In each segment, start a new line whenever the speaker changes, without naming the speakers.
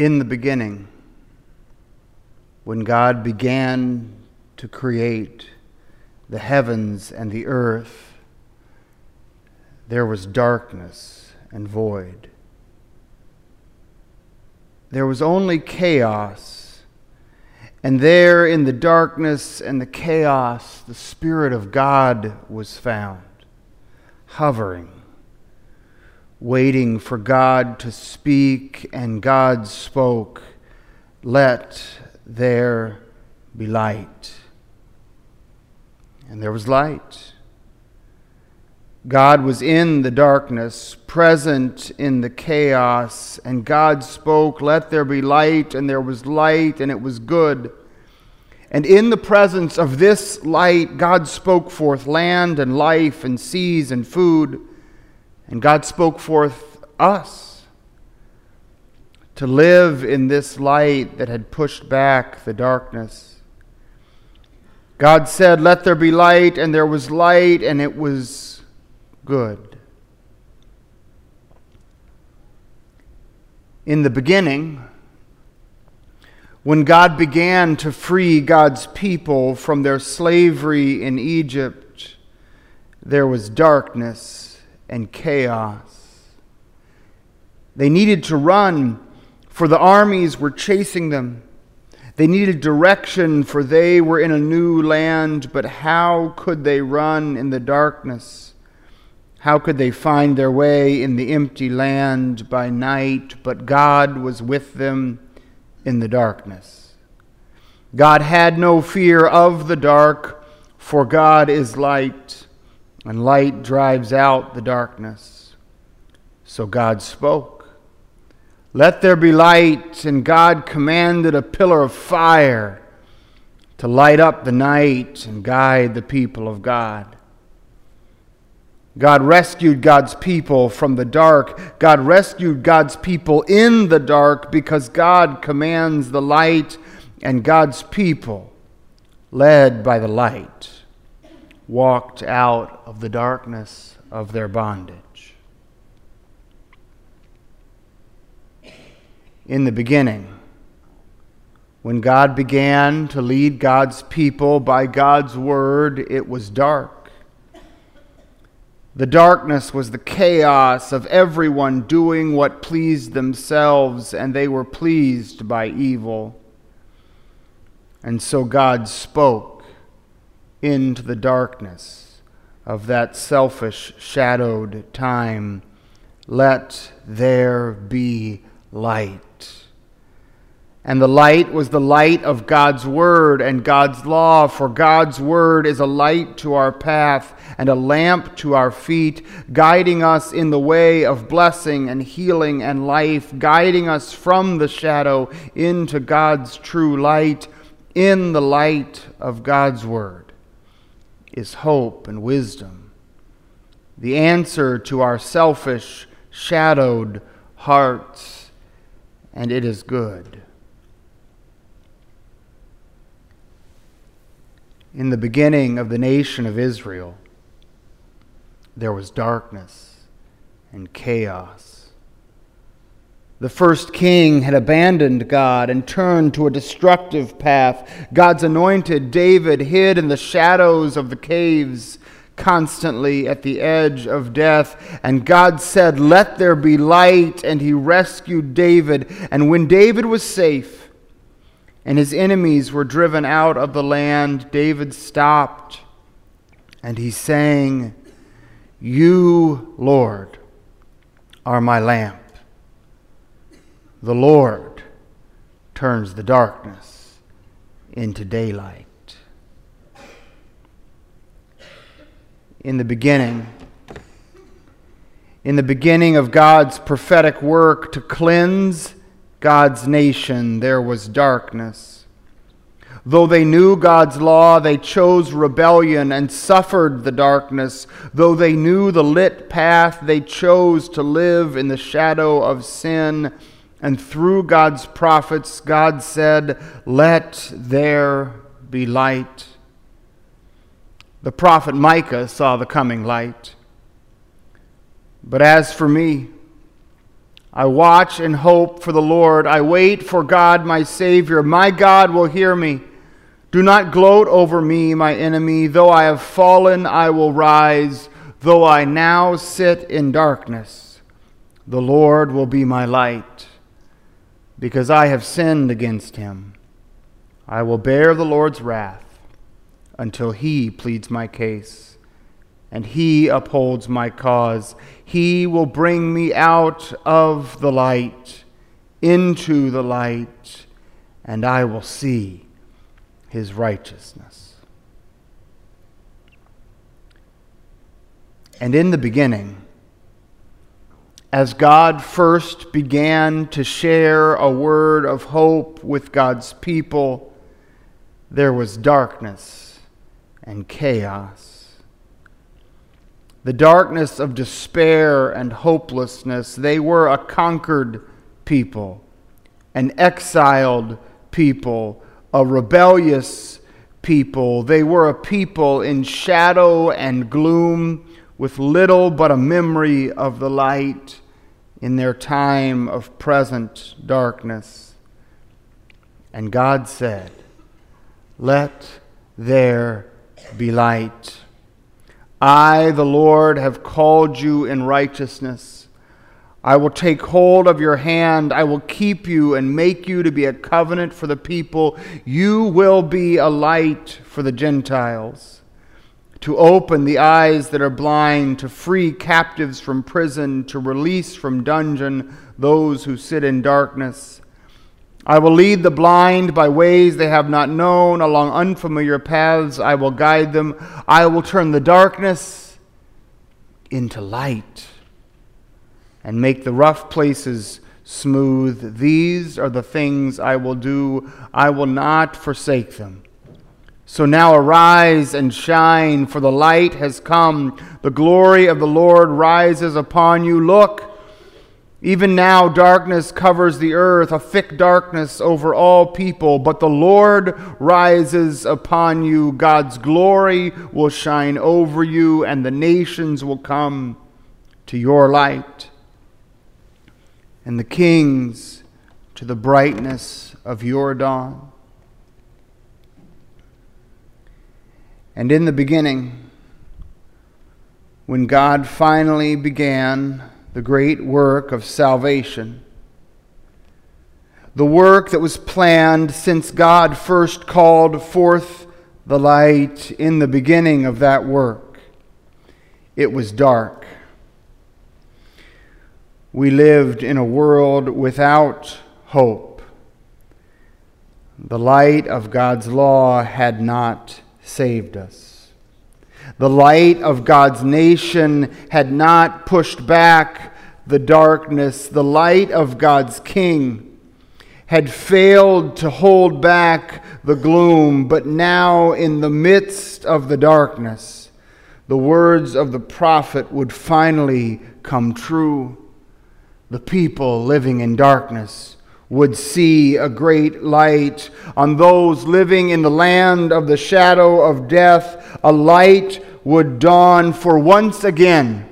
In the beginning, when God began to create the heavens and the earth, there was darkness and void. There was only chaos. And there in the darkness and the chaos, the Spirit of God was found, hovering, waiting for God to speak, and God spoke, Let there be light. And there was light. God was in the darkness, present in the chaos, and God spoke, Let there be light, and there was light, and it was good. And in the presence of this light, God spoke forth land and life and seas and food, and God spoke forth us to live in this light that had pushed back the darkness. God said, Let there be light, and there was light, and it was good. In the beginning, when God began to free God's people from their slavery in Egypt, there was darkness and chaos. They needed to run, for the armies were chasing them. They needed direction, for they were in a new land, but how could they run in the darkness? How could they find their way in the empty land by night? But God was with them in the darkness. God had no fear of the dark, for God is light, and light drives out the darkness. So God spoke. Let there be light, and God commanded a pillar of fire to light up the night and guide the people of God. God rescued God's people from the dark. God rescued God's people in the dark because God commands the light, and God's people, led by the light, walked out of the darkness of their bondage. In the beginning, when God began to lead God's people by God's word, it was dark. The darkness was the chaos of everyone doing what pleased themselves, and they were pleased by evil. And so God spoke into the darkness of that selfish, shadowed time Let there be light. And the light was the light of God's word and God's law, for God's word is a light to our path and a lamp to our feet, guiding us in the way of blessing and healing and life, guiding us from the shadow into God's true light. In the light of God's word is hope and wisdom, the answer to our selfish, shadowed hearts, and it is good. In the beginning of the nation of Israel, there was darkness and chaos. The first king had abandoned God and turned to a destructive path. God's anointed David hid in the shadows of the caves, constantly at the edge of death. And God said, Let there be light. And he rescued David. And when David was safe, and his enemies were driven out of the land, David stopped and he sang, You, Lord, are my lamp. The Lord turns the darkness into daylight. In the beginning, in the beginning of God's prophetic work to cleanse God's nation, there was darkness. Though they knew God's law, they chose rebellion and suffered the darkness. Though they knew the lit path, they chose to live in the shadow of sin. And through God's prophets, God said, Let there be light. The prophet Micah saw the coming light. But as for me, I watch and hope for the Lord. I wait for God, my Savior. My God will hear me. Do not gloat over me, my enemy. Though I have fallen, I will rise. Though I now sit in darkness, the Lord will be my light. Because I have sinned against him, I will bear the Lord's wrath until he pleads my case and he upholds my cause. He will bring me out of the light into the light, and I will see his righteousness. And in the beginning, as God first began to share a word of hope with God's people, there was darkness and chaos the darkness of despair and hopelessness. They were a conquered people, an exiled people, a rebellious people. They were a people in shadow and gloom, with little but a memory of the light in their time of present darkness. And God said, Let there be light. I, the Lord, have called you in righteousness. I will take hold of your hand. I will keep you and make you to be a covenant for the people. You will be a light for the Gentiles, to open the eyes that are blind, to free captives from prison, to release from dungeon those who sit in darkness I will lead the blind by ways they have not known, along unfamiliar paths I will guide them. I will turn the darkness into light and make the rough places smooth. These are the things I will do. I will not forsake them. So now arise and shine, for the light has come. The glory of the Lord rises upon you. Look, even now, darkness covers the earth, a thick darkness over all people, but the Lord rises upon you. God's glory will shine over you, and the nations will come to your light, and the kings to the brightness of your dawn. And in the beginning, when God finally began, the great work of salvation. The work that was planned since God first called forth the light in the beginning of that work. It was dark. We lived in a world without hope. The light of God's law had not saved us. The light of God's nation had not pushed back the darkness. The light of God's king had failed to hold back the gloom, but now, in the midst of the darkness, the words of the prophet would finally come true. The people living in darkness would see a great light. On those living in the land of the shadow of death, a light would dawn, for once again,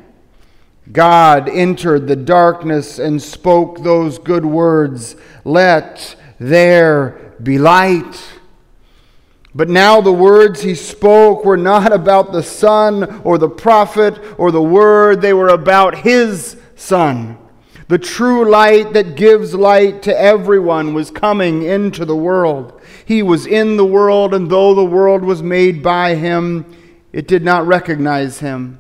God entered the darkness and spoke those good words Let there be light. But now the words he spoke were not about the sun or the prophet or the Word, they were about his Son. The true light that gives light to everyone was coming into the world. He was in the world, and though the world was made by him, it did not recognize him.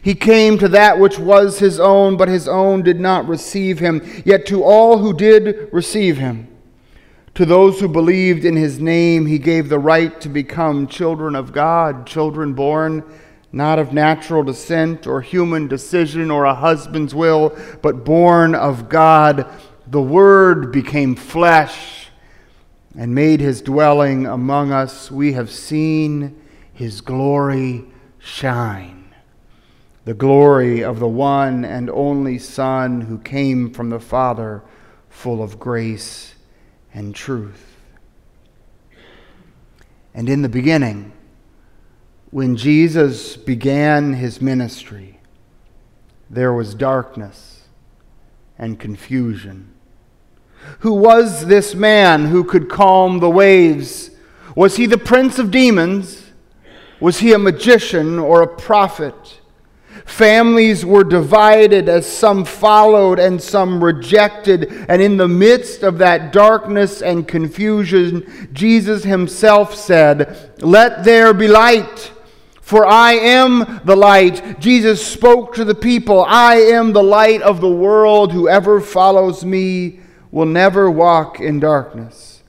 He came to that which was his own, but his own did not receive him. Yet to all who did receive him, to those who believed in his name, he gave the right to become children of God, children born not of natural descent or human decision or a husband's will, but born of God. The Word became flesh and made his dwelling among us. We have seen his glory shine. The glory of the one and only Son who came from the Father, full of grace and truth. And in the beginning, when Jesus began his ministry, there was darkness, and confusion. Who was this man who could calm the waves? Was he the prince of demons? Was he a magician or a prophet? Families were divided as some followed and some rejected. And in the midst of that darkness and confusion, Jesus himself said, Let there be light. For I am the light. Jesus spoke to the people, I am the light of the world. Whoever follows me will never walk in darkness,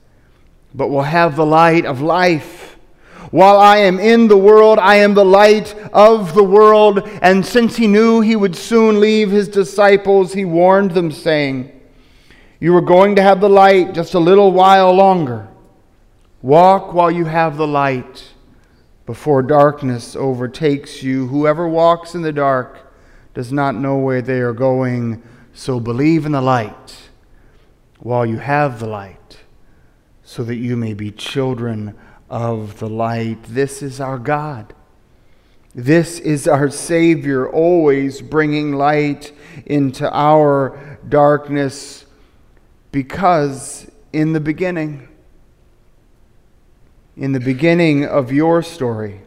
but will have the light of life. While I am in the world, I am the light of the world. And since he knew he would soon leave his disciples, he warned them, saying, You are going to have the light just a little while longer. Walk while you have the light before darkness overtakes you. Whoever walks in the dark does not know where they are going, so believe in the light while you have the light, so that you may be children of the light. This is our God. This is our Savior, always bringing light into our darkness, because in the beginning, in the beginning of your story.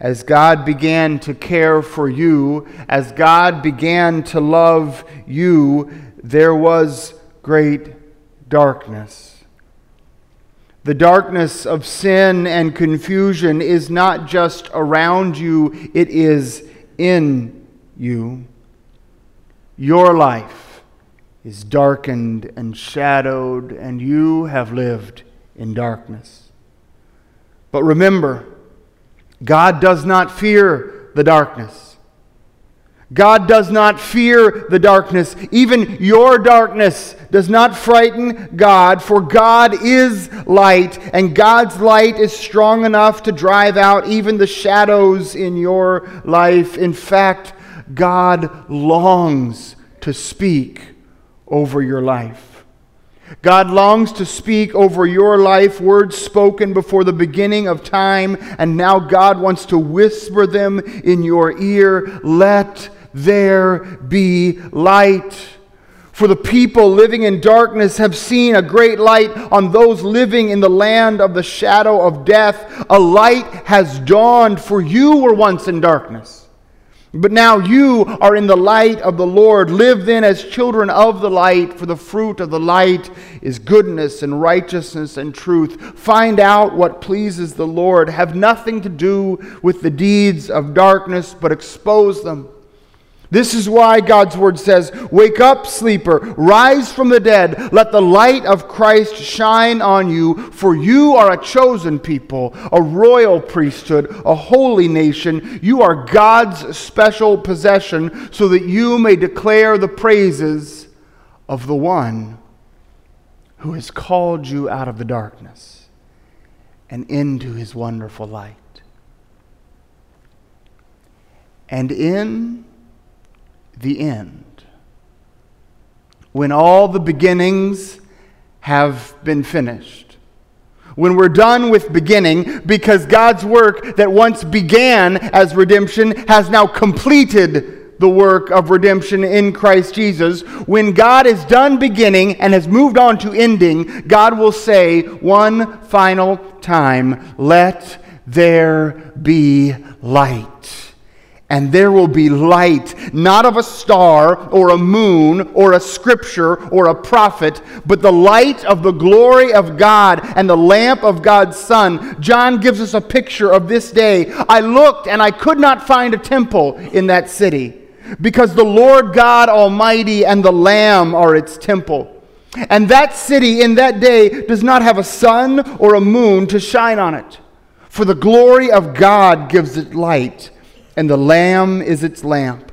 As God began to care for you, as God began to love you, there was great darkness. The darkness of sin and confusion is not just around you, it is in you. Your life is darkened and shadowed, and you have lived in darkness. But remember, God does not fear the darkness. God does not fear the darkness. Even your darkness does not frighten God, for God is light, and God's light is strong enough to drive out even the shadows in your life. In fact, God longs to speak over your life. God longs to speak over your life words spoken before the beginning of time, and now God wants to whisper them in your ear. Let there be light. For the people living in darkness have seen a great light on those living in the land of the shadow of death. A light has dawned, for you were once in darkness but now you are in the light of the Lord. Live then as children of the light, for the fruit of the light is goodness and righteousness and truth. Find out what pleases the Lord. Have nothing to do with the deeds of darkness, but expose them. This is why God's word says, Wake up, sleeper, rise from the dead, let the light of Christ shine on you, for you are a chosen people, a royal priesthood, a holy nation. You are God's special possession, so that you may declare the praises of the one who has called you out of the darkness and into his wonderful light. And in the end. When all the beginnings have been finished. When we're done with beginning, because God's work that once began as redemption has now completed the work of redemption in Christ Jesus. When God is done beginning and has moved on to ending, God will say one final time, Let there be light and there will be light, not of a star or a moon or a scripture or a prophet, but the light of the glory of God and the lamp of God's Son. John gives us a picture of this day. I looked and I could not find a temple in that city because the Lord God Almighty and the Lamb are its temple. And that city in that day does not have a sun or a moon to shine on it, for the glory of God gives it light and the Lamb is its lamp.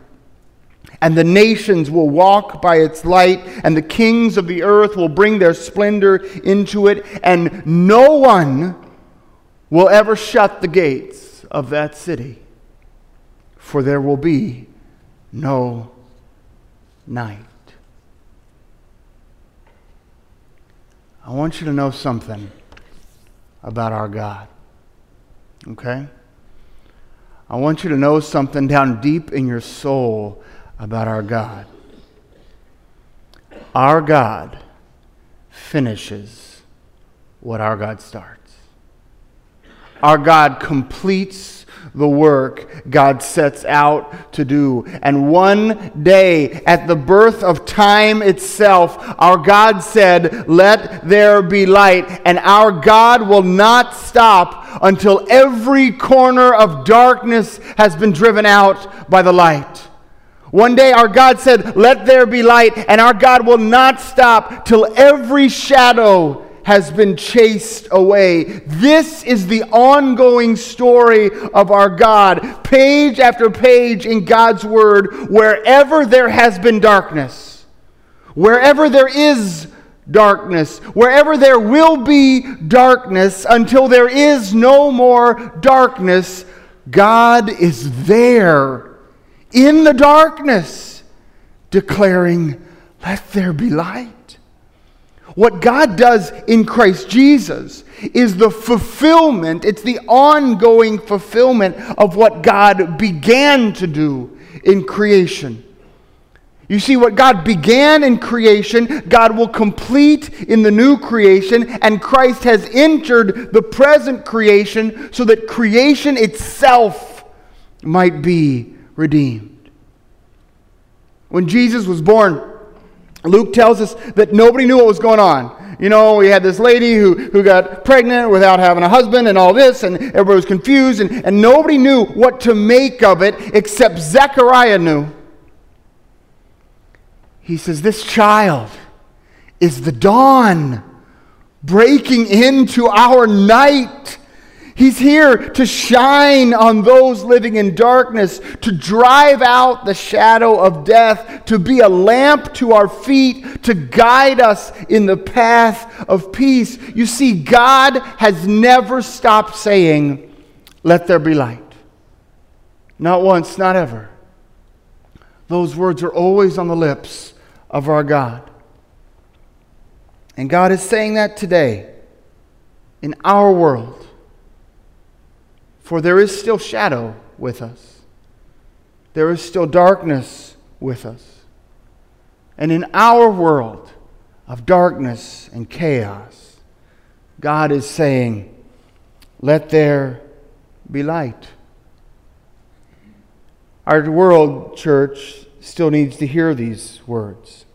And the nations will walk by its light, and the kings of the earth will bring their splendor into it, and no one will ever shut the gates of that city, for there will be no night. I want you to know something about our God. Okay? I want you to know something down deep in your soul about our God. Our God finishes what our God starts. Our God completes the work God sets out to do. And one day, at the birth of time itself, our God said, Let there be light. And our God will not stop until every corner of darkness has been driven out by the light. One day our God said, Let there be light, and our God will not stop till every shadow has been chased away. This is the ongoing story of our God, page after page in God's Word, wherever there has been darkness, wherever there is darkness, wherever there will be darkness, until there is no more darkness, God is there in the darkness, declaring, Let there be light. What God does in Christ Jesus is the fulfillment, it's the ongoing fulfillment of what God began to do in creation. You see, what God began in creation, God will complete in the new creation, and Christ has entered the present creation so that creation itself might be redeemed. When Jesus was born, Luke tells us that nobody knew what was going on. You know, we had this lady who, who got pregnant without having a husband and all this, and everybody was confused, and, and nobody knew what to make of it except Zechariah knew. He says, This child is the dawn breaking into our night. He's here to shine on those living in darkness, to drive out the shadow of death, to be a lamp to our feet, to guide us in the path of peace. You see, God has never stopped saying, Let there be light. Not once, not ever. Those words are always on the lips of our God. And God is saying that today in our world. For there is still shadow with us, there is still darkness with us. And in our world of darkness and chaos, God is saying, Let there be light. Our world, church, still needs to hear these words.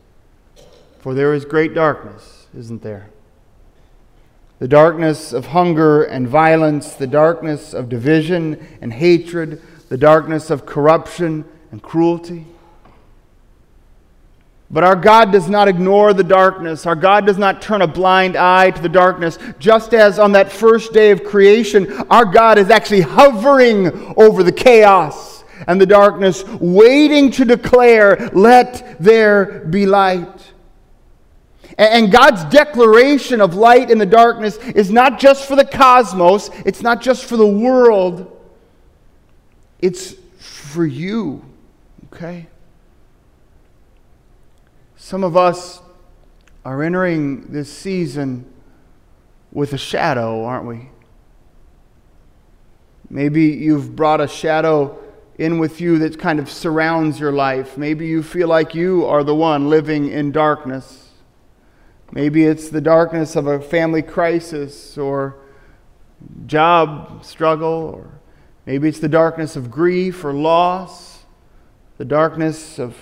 For there is great darkness, isn't there? The darkness of hunger and violence, the darkness of division and hatred, the darkness of corruption and cruelty. But our God does not ignore the darkness. Our God does not turn a blind eye to the darkness. Just as on that first day of creation, our God is actually hovering over the chaos and the darkness, waiting to declare, Let there be light. And God's declaration of light in the darkness is not just for the cosmos, it's not just for the world, it's for you. Okay? Some of us are entering this season with a shadow, aren't we? Maybe you've brought a shadow in with you that kind of surrounds your life. Maybe you feel like you are the one living in darkness. Maybe it's the darkness of a family crisis or job struggle, or maybe it's the darkness of grief or loss, the darkness of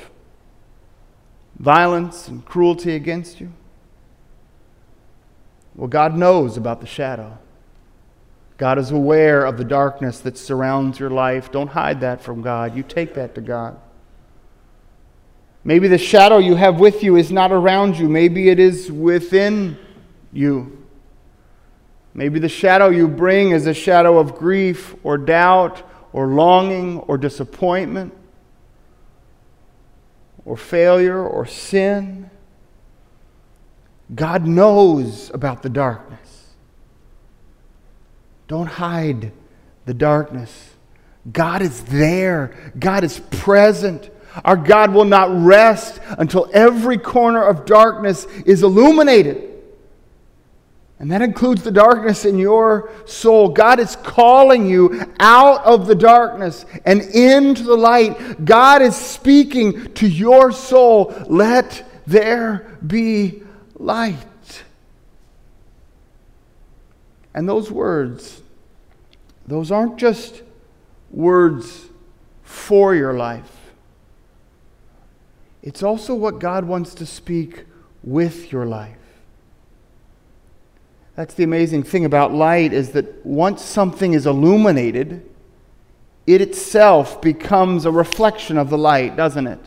violence and cruelty against you. Well, God knows about the shadow. God is aware of the darkness that surrounds your life. Don't hide that from God. You take that to God. Maybe the shadow you have with you is not around you, maybe it is within you. Maybe the shadow you bring is a shadow of grief or doubt or longing or disappointment or failure or sin. God knows about the darkness. Don't hide the darkness. God is there, God is present. Our God will not rest until every corner of darkness is illuminated. And that includes the darkness in your soul. God is calling you out of the darkness and into the light. God is speaking to your soul. Let there be light. And those words, those aren't just words for your life. It's also what God wants to speak with your life. That's the amazing thing about light is that once something is illuminated, it itself becomes a reflection of the light, doesn't it?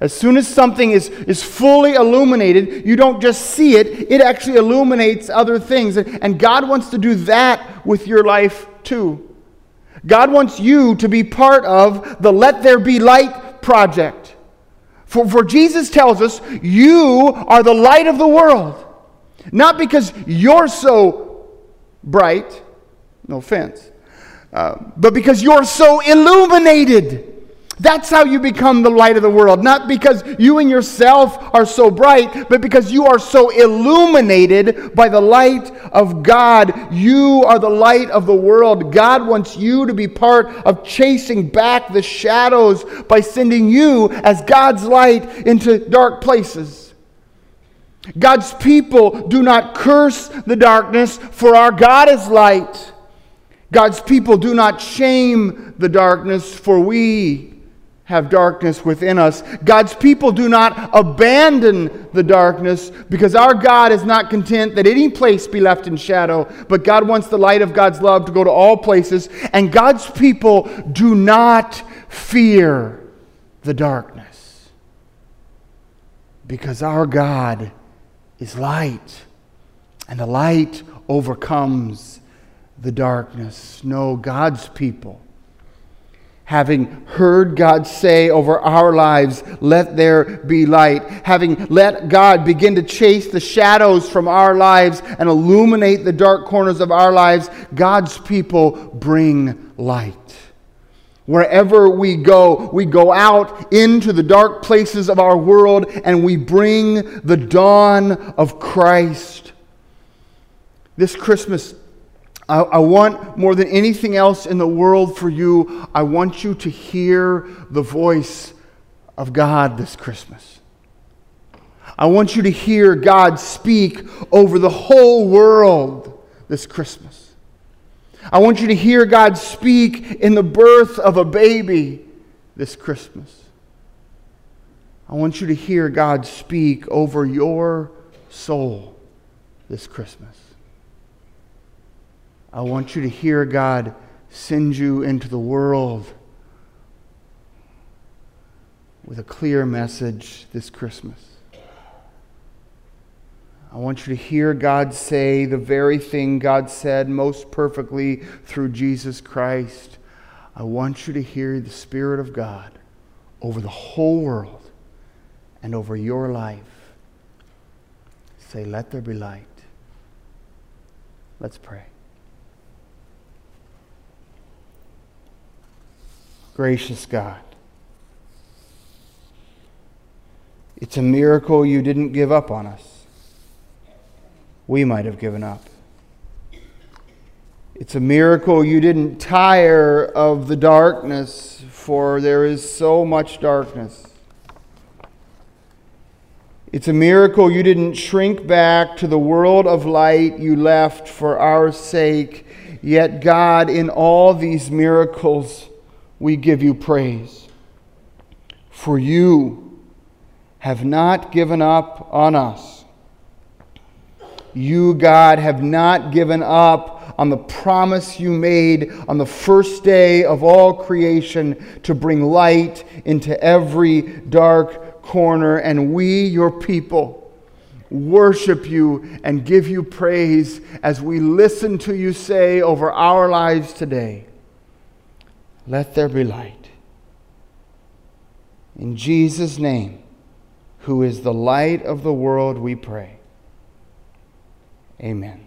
As soon as something is, is fully illuminated, you don't just see it, it actually illuminates other things. And God wants to do that with your life too. God wants you to be part of the Let There Be Light project. For, for Jesus tells us, you are the light of the world. Not because you're so bright, no offense, uh, but because you're so illuminated. That's how you become the light of the world. Not because you and yourself are so bright, but because you are so illuminated by the light of God. You are the light of the world. God wants you to be part of chasing back the shadows by sending you as God's light into dark places. God's people do not curse the darkness, for our God is light. God's people do not shame the darkness, for we have darkness within us. God's people do not abandon the darkness because our God is not content that any place be left in shadow, but God wants the light of God's love to go to all places. And God's people do not fear the darkness because our God is light, and the light overcomes the darkness. No, God's people having heard God say over our lives, Let there be light, having let God begin to chase the shadows from our lives and illuminate the dark corners of our lives, God's people bring light. Wherever we go, we go out into the dark places of our world and we bring the dawn of Christ. This Christmas, I, I, want more than anything else in the world for you, I want you to hear the voice of God this Christmas. I want you to hear God speak over the whole world this Christmas. I want you to hear God speak in the birth of a baby this Christmas. I want you to hear God speak over your soul this Christmas. I want you to hear God send you into the world with a clear message this Christmas. I want you to hear God say the very thing God said most perfectly through Jesus Christ. I want you to hear the Spirit of God over the whole world and over your life. Say, Let there be light. Let's pray. Gracious God, it's a miracle you didn't give up on us. We might have given up. It's a miracle you didn't tire of the darkness, for there is so much darkness. It's a miracle you didn't shrink back to the world of light you left for our sake. Yet, God, in all these miracles, we give you praise. For you have not given up on us. You, God, have not given up on the promise you made on the first day of all creation to bring light into every dark corner. And we, your people, worship you and give you praise as we listen to you say over our lives today. Let there be light. In Jesus' name, who is the light of the world, we pray. Amen.